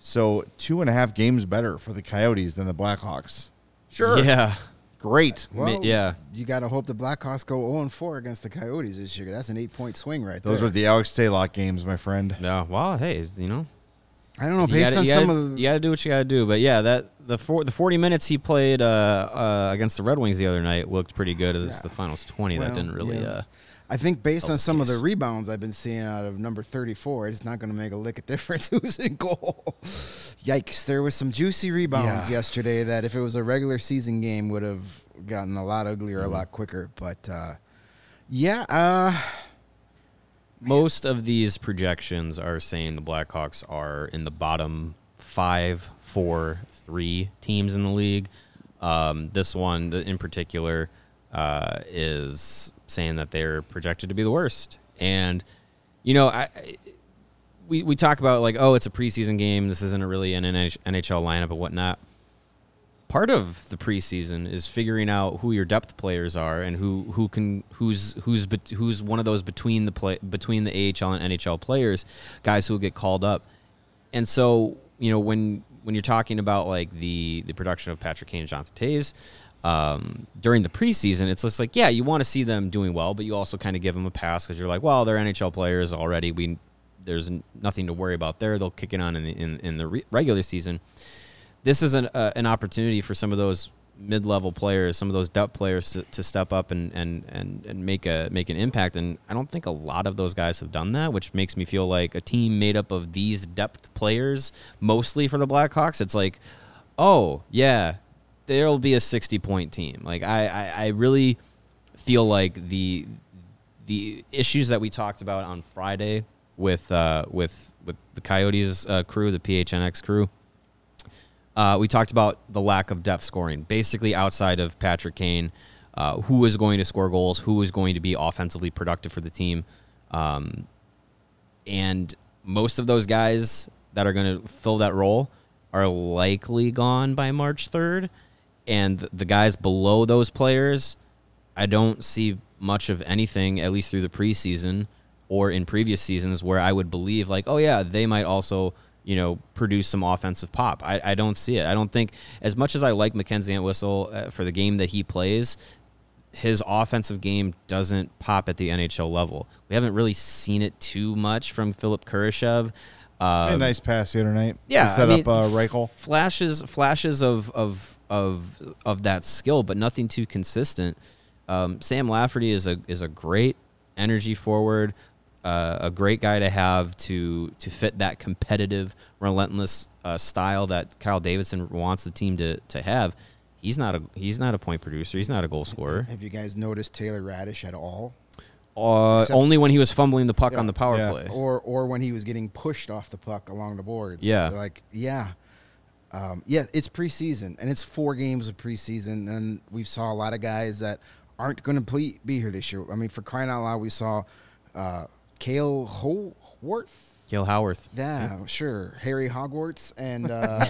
So two and a half games better for the Coyotes than the Blackhawks. Sure. Yeah. Great. Well, yeah. You got to hope the Blackhawks go 0 4 against the Coyotes this year. That's an eight point swing right Those there. Those are the Alex Stalock games, my friend. Yeah. Well, hey, you know, I don't know. you Based gotta, on some gotta- of the. you got to do what you got to do. But yeah, that the four, the forty minutes he played uh, uh, against the Red Wings the other night looked pretty good. It was Yeah. the finals twenty. Well, that didn't really. yeah. Uh, I think based on help some of the rebounds I've been seeing out of number 34, it's not going to make a lick of difference who's in goal. Yikes. There was some juicy rebounds Yeah. yesterday that if it was a regular season game would have gotten a lot uglier a lot quicker. But uh, yeah, uh, most of these projections are saying the Blackhawks are in the bottom five, four, three teams in the league. Um, this one, in particular, uh, is saying that they're projected to be the worst. And you know, I, we we talk about like, oh, it's a preseason game. This isn't a really an NH- NHL lineup and whatnot part of the preseason is figuring out who your depth players are and who who can who's who's who's one of those between the play between the AHL and NHL players, guys who will get called up. And so, you know, when when you're talking about like the the production of Patrick Kane and Jonathan Toews um, during the preseason, it's just like, yeah, you want to see them doing well, but you also kind of give them a pass because you're like, well, they're NHL players already. We there's nothing to worry about there. They'll kick it on in the in, in the re- regular season this is an uh, an opportunity for some of those mid level players, some of those depth players to, to step up and, and, and, and make a make an impact. And I don't think a lot of those guys have done that, which makes me feel like a team made up of these depth players, mostly for the Blackhawks. It's like, oh yeah, there'll be a sixty point team. Like I, I, I really feel like the the issues that we talked about on Friday with uh, with with the Coyotes uh, crew, the PHNX crew. Uh, we talked about the lack of depth scoring, basically outside of Patrick Kane, uh, who is going to score goals, who is going to be offensively productive for the team, um, and most of those guys that are going to fill that role are likely gone by March third, and the guys below those players, I don't see much of anything, at least through the preseason or in previous seasons, where I would believe like, oh yeah, they might also you know produce some offensive pop. I, I don't see it. I don't think as much as I like MacKenzie Entwistle uh, for the game that he plays. His offensive game doesn't pop at the NHL level. We haven't really seen it too much from Philipp Kurashev. a Um, nice pass the other night. yeah, To set I mean, up uh, Reichel. Flashes, flashes of of of of that skill, but nothing too consistent. Um, Sam Lafferty is a is a great energy forward, uh, a great guy to have to to fit that competitive, relentless uh, style that Kyle Davidson wants the team to to have. He's not a he's not a point producer. He's not a goal scorer. have you guys noticed Taylor Raddysh at all? Uh, Except- only when he was fumbling the puck Yeah. on the power Yeah. play. or or when he was getting pushed off the puck along the boards. Yeah. like yeah, um, yeah. It's preseason and it's four games of preseason, and we saw a lot of guys that aren't going to ple- be here this year. I mean, for crying out loud, we saw uh, Kale Howarth. Kale Howarth. Yeah, sure. Harry Hogwarts and uh,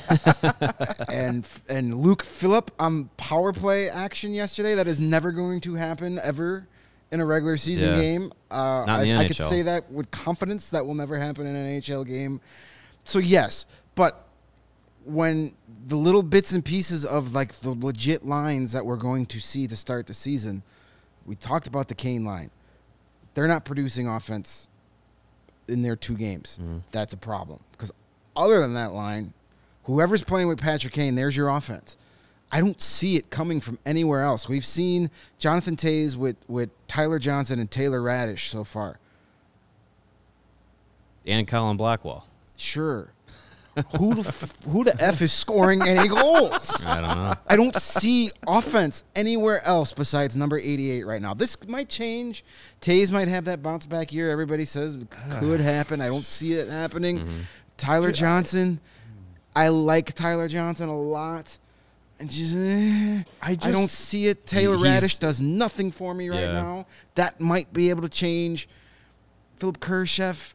and and Luke Philp on power play action yesterday. That is never going to happen ever in a regular season Yeah. game. Uh, Not in the I, I could say that with confidence. That will never happen in an NHL game. So yes, but when the little bits and pieces of like the legit lines that we're going to see to start the season, we talked about the Kane line. They're not producing offense in their two games. Mm-hmm. That's a problem. Because other than that line, whoever's playing with Patrick Kane, there's your offense. I don't see it coming from anywhere else. We've seen Jonathan Toews with, with Tyler Johnson and Taylor Raddysh so far. And Colin Blackwell. Sure. Who the f- who the f is scoring any goals? I don't know. I don't see offense anywhere else besides number 88 right now. This might change. Toews might have that bounce back year. Everybody says could happen. I don't see it happening. Mm-hmm. Tyler Johnson, I like Tyler Johnson a lot. And just, eh, I, just- don't see it. Taylor He's- Raddysh does nothing for me right Yeah. now. That might be able to change. Philipp Kurashev,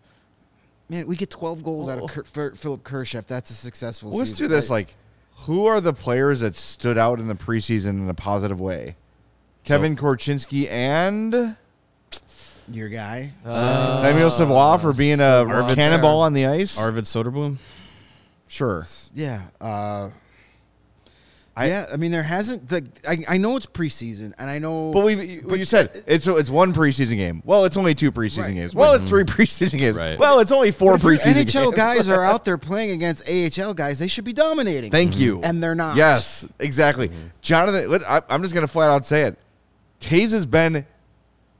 Man, we get 12 goals out of Ker- Philipp Kurashev. That's a successful. Let's season. do this. I- Like, who are the players that stood out in the preseason in a positive way? Kevin Korchinski and your guy. Samuel Savoie for being a Arvidsson. cannonball on the ice. Arvid Soderblom. sure. yeah. Uh, I- yeah. I mean, there hasn't. The, I, I know it's preseason, and I know. But we, but you said it's it's one preseason game. Well, it's only two preseason Right. games. Well, it's mm-hmm. three preseason games. Right. Well, it's only four But if your preseason NHL games. guys are out there playing against AHL guys. They should be dominating. Thank you. Mm-hmm. And they're not. Yes, exactly. Mm-hmm. Jonathan, let- I, I'm just going to flat out say it. Toews has been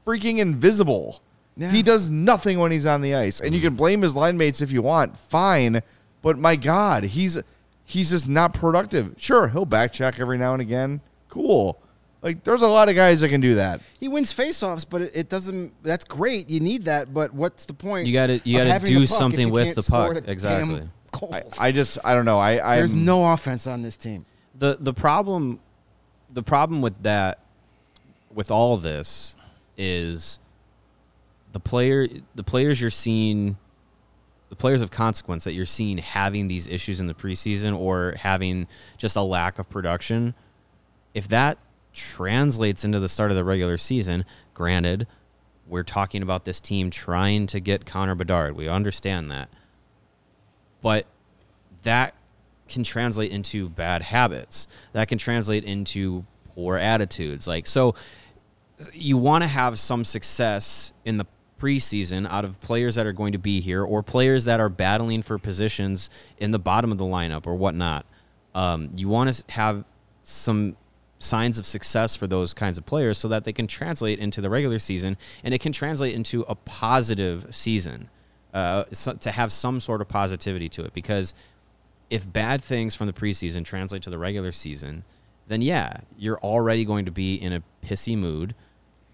freaking invisible. Yeah. He does nothing when he's on the ice, and you can blame his line mates if you want. Fine, but my God, he's he's just not productive. Sure, he'll back check every now and again. Cool. Like there's a lot of guys that can do that. He wins faceoffs, but it, it doesn't. That's great. You need that, but what's the point? You gotta- you gotta do the puck if something with the score puck. the Exactly. damn? I, I just I don't know. I I There's no offense on this team. the the problem the problem with that with all of this is the player the players you're seeing the players of consequence that you're seeing having these issues in the preseason or having just a lack of production if that translates into the start of the regular season granted we're talking about this team trying to get Connor Bedard we understand that but that can translate into bad habits. That can translate into poor attitudes. Like so you want to have some success in the preseason out of players that are going to be here or players that are battling for positions in the bottom of the lineup or whatnot. Um, you want to have some signs of success for those kinds of players so that they can translate into the regular season and it can translate into a positive season uh, so, to have some sort of positivity to it because if bad things from the preseason translate to the regular season, then yeah, you're already going to be in a pissy mood,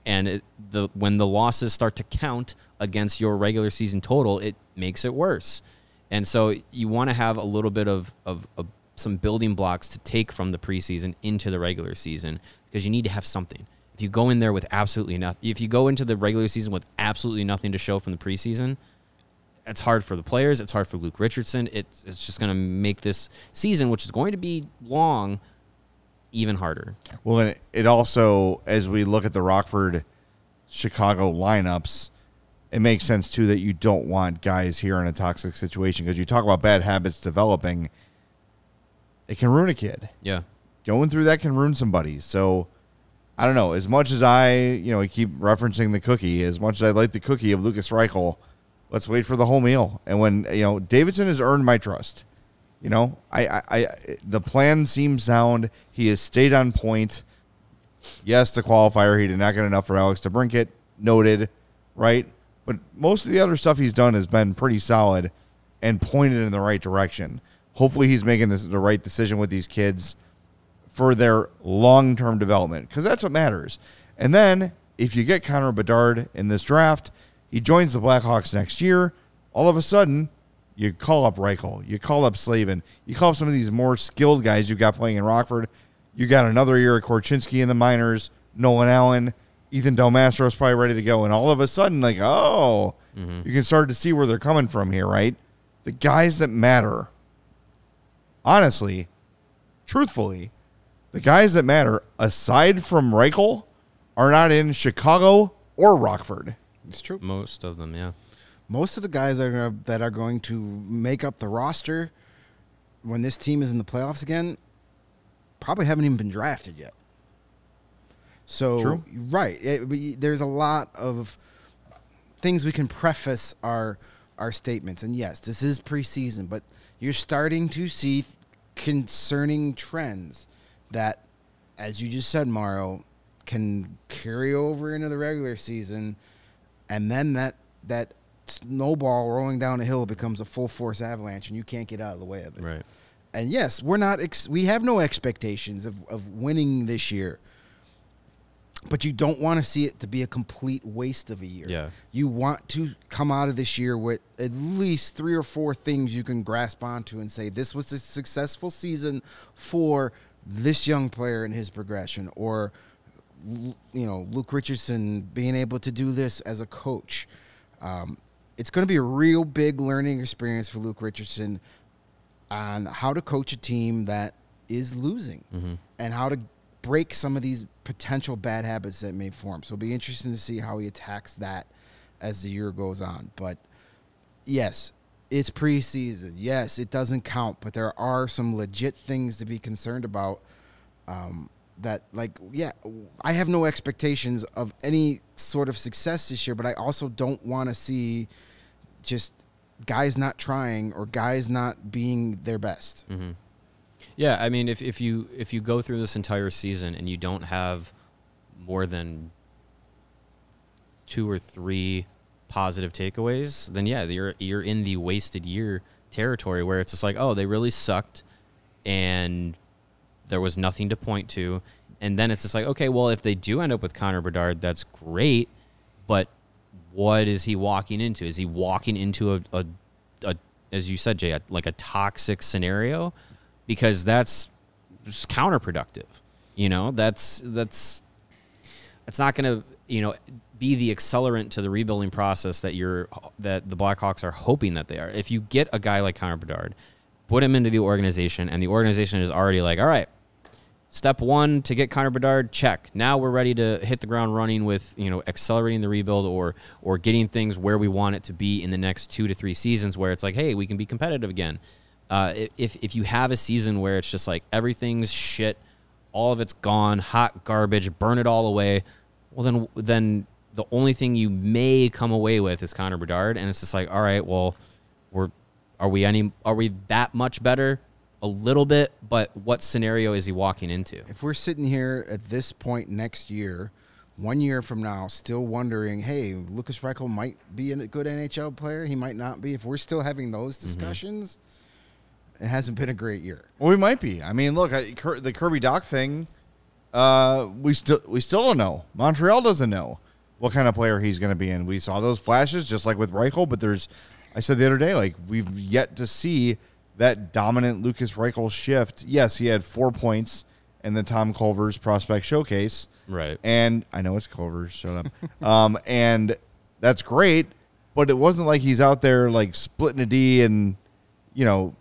and it, the when the losses start to count against your regular season total, it makes it worse. And so you want to have a little bit of, of, of some building blocks to take from the preseason into the regular season because you need to have something. If you go in there with absolutely nothing, if you go into the regular season with absolutely nothing to show from the preseason, it's hard for the players. It's hard for Luke Richardson. It's it's just going to make this season, which is going to be long, even harder. Well, and it also, as we look at the Rockford Chicago lineups, it makes sense too that you don't want guys here in a toxic situation because you talk about bad habits developing. It can ruin a kid. Yeah, Going through that can ruin somebody. So, I don't know. As much as I, you know, I keep referencing the cookie, as much as I like the cookie of Lukas Reichel, let's wait for the whole meal. And when you know Davidson has earned my trust, you know, I, I, I the plan seems sound. He has stayed on point. Yes, the qualifier he did not get enough for Alex DeBrincat. Noted, right? But most of the other stuff he's done has been pretty solid and pointed in the right direction. Hopefully, he's making this, the right decision with these kids for their long term development because that's what matters. And then if you get Connor Bedard in this draft, he joins the Blackhawks next year. All of a sudden, you call up Reichel, you call up Slavin, you call up some of these more skilled guys you got playing in Rockford. You got another year of Korchinski in the minors, Nolan Allan, Ethan Del Mastro is probably ready to go. And all of a sudden, like, oh, mm-hmm. you can start to see where they're coming from here, right? The guys that matter, honestly, truthfully, the guys that matter, aside from Reichel, are not in Chicago or Rockford. It's true. most of them. Yeah, Most of the guys that are that are going to make up the roster when this team is in the playoffs again probably haven't even been drafted yet. So True. right, it, we- there's a lot of things we can preface our our statements. And yes, this is preseason, but you're starting to see concerning trends that, as you just said, Mario, can carry over into the regular season, and then that that snowball rolling down a hill becomes a full force avalanche, and you can't get out of the way of it. right. And yes, we're not. Ex- we have no expectations of of winning this year. But you don't want to see it to be a complete waste of a year. Yeah. You want to come out of this year with at least three or four things you can grasp onto and say this was a successful season for this young player and his progression, or you know Luke Richardson being able to do this as a coach. Um, it's going to be a real big learning experience for Luke Richardson on how to coach a team that is losing and how to break some of these potential bad habits that may form. So it'll be interesting to see how he attacks that as the year goes on. But yes, it's preseason. Yes, it doesn't count, but there are some legit things to be concerned about. Um, that like yeah, I have no expectations of any sort of success this year, but I also don't want to see just guys not trying or guys not being their best. Mm-hmm. Yeah, I mean, if, if you if you go through this entire season and you don't have more than two or three positive takeaways, then yeah, you're you're in the wasted year territory where it's just like, oh, they really sucked, and there was nothing to point to, and then it's just like, okay, well, if they do end up with Connor Bedard, that's great, but what is he walking into? Is he walking into a, a, a as you said, Jay, a, like a toxic scenario? Because that's counterproductive. You know, that's that's it's not going to you know be the accelerant to the rebuilding process that you're that the Blackhawks are hoping that they are. If you get a guy like Connor Bedard, put him into the organization, and the organization is already like, all right, step one to get Connor Bedard, check. Now we're ready to hit the ground running with you know accelerating the rebuild or or getting things where we want it to be in the next two to three seasons, where it's like, hey, we can be competitive again. Uh, if if you have a season where it's just like everything's shit, all of it's gone, hot garbage, burn it all away, well then then the only thing you may come away with is Connor Bedard, and it's just like, all right, well, we're are we any are we that much better? A little bit, but what scenario is he walking into? If we're sitting here at this point next year, one year from now, still wondering, hey, Lukas Reichel might be a good NHL player, he might not be. If we're still having those discussions, it hasn't been a great year. Well, we might be. I mean, look, I, Kir- the Kirby Dach thing, uh, we still we still don't know. Montreal doesn't know what kind of player he's going to be in. We saw those flashes just like with Reichel, but there's, I said the other day, like we've yet to see that dominant Lukas Reichel shift. Yes, he had four points in the Tom Culver's prospect showcase, Right. and I know it's Culver's. Shut up. um, and that's great, but it wasn't like he's out there like splitting a D and you know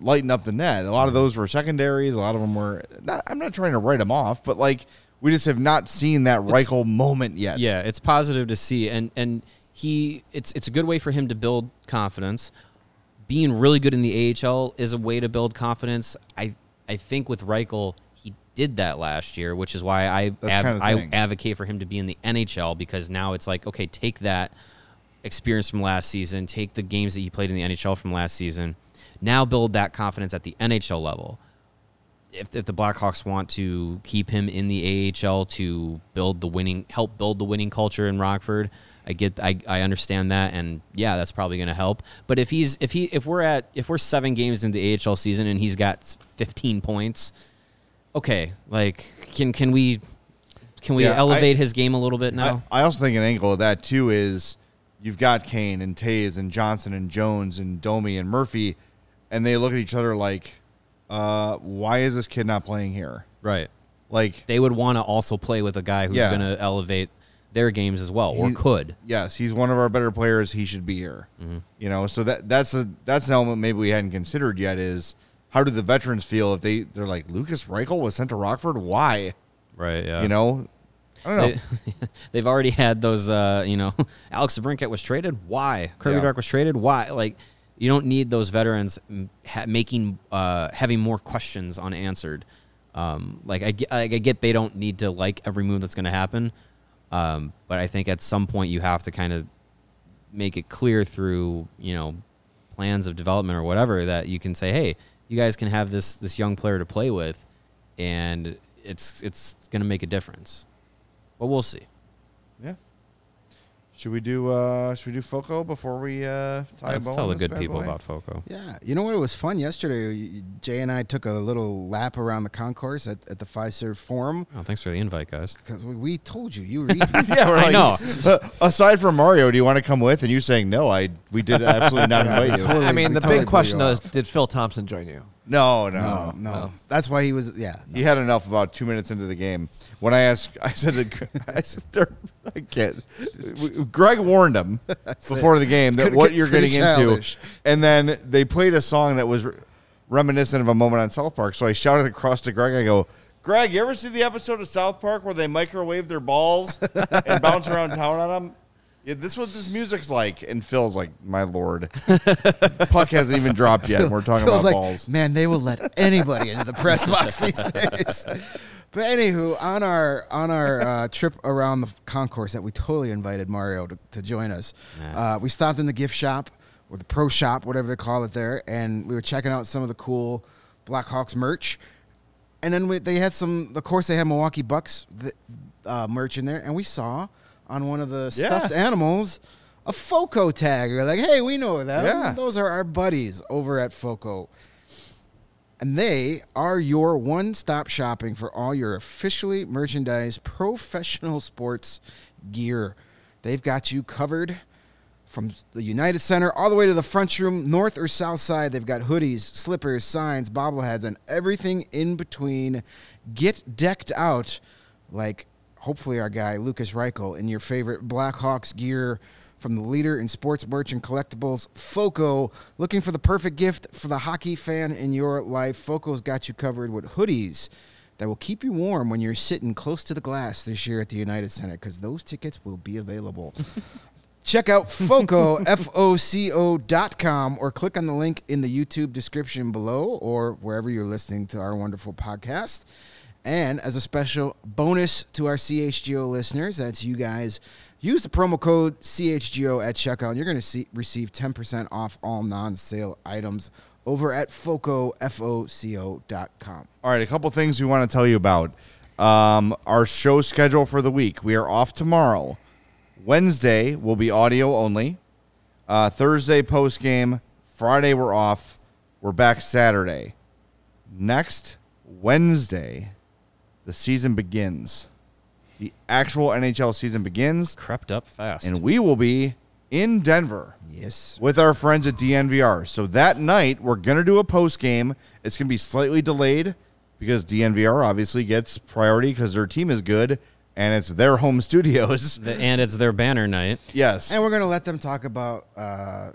lighting up the net. A lot of those were secondaries. A lot of them were. Not, I'm not trying to write them off, but like we just have not seen that Reichel moment yet. Yeah, it's positive to see, and and he it's it's a good way for him to build confidence. Being really good in the AHL is a way to build confidence. I I think with Reichel, he did that last year, which is why I That's kind of I advocate for him to be in the NHL because now it's like okay, take that experience from last season, take the games that you played in the NHL from last season, now build that confidence at the NHL level. If, if the Blackhawks want to keep him in the AHL to build the winning, help build the winning culture in Rockford, I get, I, I understand that, and yeah, that's probably going to help. But if he's, if he, if we're at, if we're seven games in the AHL season and he's got 15 points, okay, like can can we, can we Yeah, I- elevate his game a little bit now? I, I also think an angle of that too is you've got Kane and Toews and Johnson and Jones and Domi and Murphy, and they look at each other like, uh, why is this kid not playing here? right. Like They would want to also play with a guy who's Yeah. going to elevate their games as well, or He- could. yes, he's one of our better players. He should be here. You know, so that that's a that's an element maybe we hadn't considered yet. Is how do the veterans feel if they they're like Lukas Reichel was sent to Rockford? Why? Right. Yeah. You know, I don't know. They, they've already had those. Uh, you know, Alex DeBrincat was traded. Why? Kirby Yeah. Dach was traded. Why? Like, you don't need those veterans ha- making uh, having more questions unanswered. Um, like I get, I get they don't need to like every move that's going to happen, um, but I think at some point you have to kind of make it clear through you know plans of development or whatever that you can say, hey, you guys can have this this young player to play with, and it's it's going to make a difference. But we'll see. yeah. Should we do uh should we do Foco before we uh tie a Let's tell the good people boy? about Foco. Yeah, you know what? It was fun yesterday. Jay and I took a little lap around the concourse at, at the Fiserv Forum Oh, thanks for the invite, guys. because we, we told you you were eating. Yeah, we're I like, know. uh, aside from Mario, do you want to come with? And you saying no, I we did absolutely not invite you. totally- I mean, we the totally big question though is, did Phil Thompson join you? No, No, no, no. That's why he was. Yeah. He had enough about two minutes into the game. When I asked, I said, to, I said, I can't. Greg warned him before the game that what get you're getting into, and then they played a song that was re- reminiscent of a moment on South Park. So I shouted across to Greg. I go, Greg, you ever see the episode of South Park where they microwave their balls and bounce around town on them? Yeah, this is what this music's like. And Phil's like, my lord, puck hasn't even dropped yet. and we're talking Feels about like, balls. Man, they will let anybody into the press box these days. But anywho, on our on our uh, trip around the concourse that we totally invited Mario to, to join us, uh, we stopped in the gift shop or the pro shop, whatever they call it there, and we were checking out some of the cool Blackhawks merch. And then we, they had some. Of course, they had Milwaukee Bucks th- uh, merch in there, and we saw on one of the Yeah. stuffed animals a Foco tag. We are like, hey, we know them. Yeah. Those are our buddies over at Foco. And they are your one stop shopping for all your officially merchandised professional sports gear. They've got you covered from the United Center all the way to the front room, north or south side. They've got hoodies, slippers, signs, bobbleheads, and everything in between. Get decked out like hopefully our guy Lukas Reichel in your favorite Blackhawks gear from the leader in sports merch and collectibles, Foco. Looking for the perfect gift for the hockey fan in your life, Foco's got you covered with hoodies that will keep you warm when you're sitting close to the glass this year at the United Center because those tickets will be available. Check out FOCO, F-O-C-O dot com, or click on the link in the YouTube description below or wherever you're listening to our wonderful podcast. And as a special bonus to our CHGO listeners, that's you guys, use the promo code CHGO at checkout. And you're going to see, receive 10% off all non-sale items over at FOCO, F-O-C-O dot com. All right, a couple things we want to tell you about. Um, our show schedule for the week. We are off tomorrow. Wednesday will be audio only. Uh, Thursday post game. Friday we're off. We're back Saturday. Next Wednesday, the season begins. The actual NHL season begins, Crept up fast. and we will be in Denver Yes. with our friends at DNVR. So that night, we're going to do a post game. It's going to be slightly delayed because DNVR obviously gets priority because their team is good and it's their home studios. The- and it's their banner night. yes. And we're going to let them talk about uh,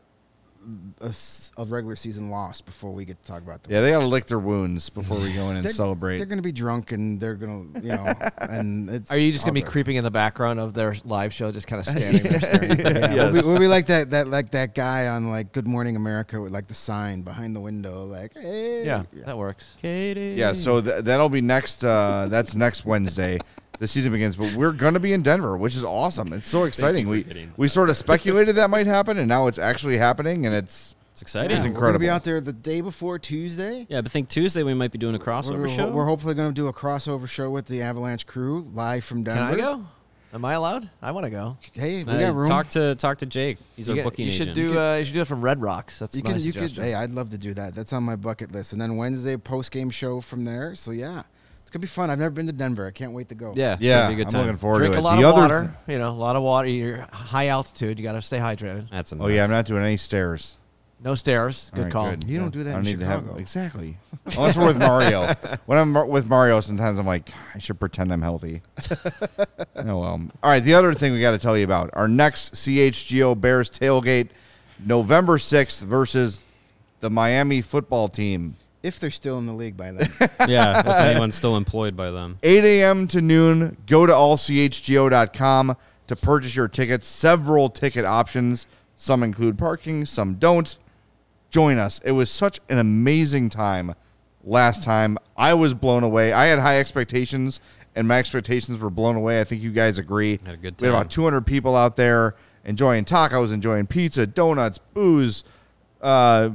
a, s- a regular season loss before we get to talk about them. yeah, they got to lick their wounds before we go in and they're, celebrate. They're going to be drunk and they're going to, you know, and it's. Are you just gonna be creeping in the background of their live show, just kind of standing there? Staring? Yeah, Yes. we'll, be, we'll be like that, that, like that guy on like Good Morning America with like the sign behind the window, like, hey. yeah, that works. Katie. yeah, so th- that'll be next. Uh, that's next Wednesday. The season begins, but we're going to be in Denver, which is awesome. It's so exciting. We getting we sort of speculated that might happen, and now it's actually happening, and it's It's exciting. It's incredible. We're incredible. gonna be out there the day before Tuesday. Yeah, but think Tuesday we might be doing a crossover We're, show. we're hopefully going to do a crossover show with the Avalanche crew live from Denver. Can I go? Am I allowed? I want to go. Hey, we Uh, got room. Talk to talk to Jake. He's you our get- booking you should agent. do. Uh, you should do it from Red Rocks. That's you my can, you could. suggestion. Hey, I'd love to do that. That's on my bucket list. And then Wednesday post game show from there. So yeah, it's gonna be fun. I've never been to Denver. I can't wait to go. yeah, it's yeah. gonna be a good I'm time. looking forward Drink to a it. lot the of other water. th- you know, a lot of water. You're high altitude. You got to stay hydrated. That's a. oh yeah, I'm not doing any stairs. No stairs. Good All right, call. good. You don't do that I in need to Chicago. have exactly. Unless we're with Mario. when I'm mar- with Mario, sometimes I'm like, I should pretend I'm healthy. oh well. All right. The other thing we got to tell you about our next CHGO Bears tailgate, November sixth versus the Miami football team. If they're still in the league by then. yeah, if anyone's still employed by them. 8 a.m. to noon. Go to allchgo.com to purchase your tickets. Several ticket options. Some include parking, some don't. Join us. It was such an amazing time last time. I was blown away. I had high expectations, and my expectations were blown away. I think you guys agree. Had a good We had about 200 people out there enjoying tacos, enjoying pizza, donuts, booze, uh,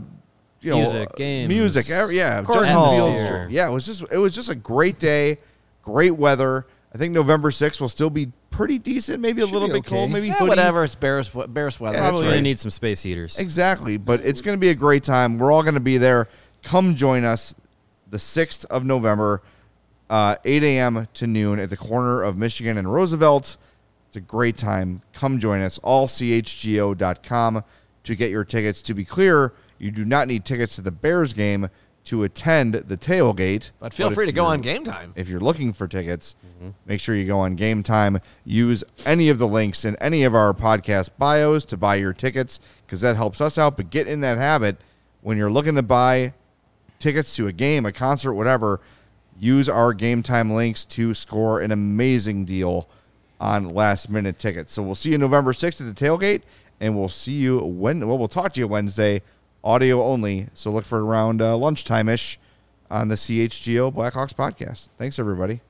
you know, Music, uh, games, music. every- Yeah, course Justin. Fields. Yeah, it was just it was just a great day, great weather. I think November 6th will still be pretty decent, maybe a Should little be bit cold, maybe Yeah, whatever. It's Bears. Bears weather. Yeah, Probably right. need some space heaters. Exactly, but it's going to be a great time. We're all going to be there. Come join us the 6th of November, uh, 8 a.m. to noon at the corner of Michigan and Roosevelt. It's a great time. Come join us. Allchgo.com to get your tickets. To be clear, you do not need tickets to the Bears game. to attend the tailgate. But feel if free to go on game time. If you're looking for tickets, mm-hmm. make sure you go on Game Time. Use any of the links in any of our podcast bios to buy your tickets because that helps us out. But get in that habit when you're looking to buy tickets to a game, a concert, whatever. Use our Game Time links to score an amazing deal on last minute tickets. So we'll see you November 6th at the tailgate, and we'll see you when. Well, we'll talk to you Wednesday, audio only. So look for around uh, lunchtime ish on the CHGO Blackhawks podcast. Thanks, everybody.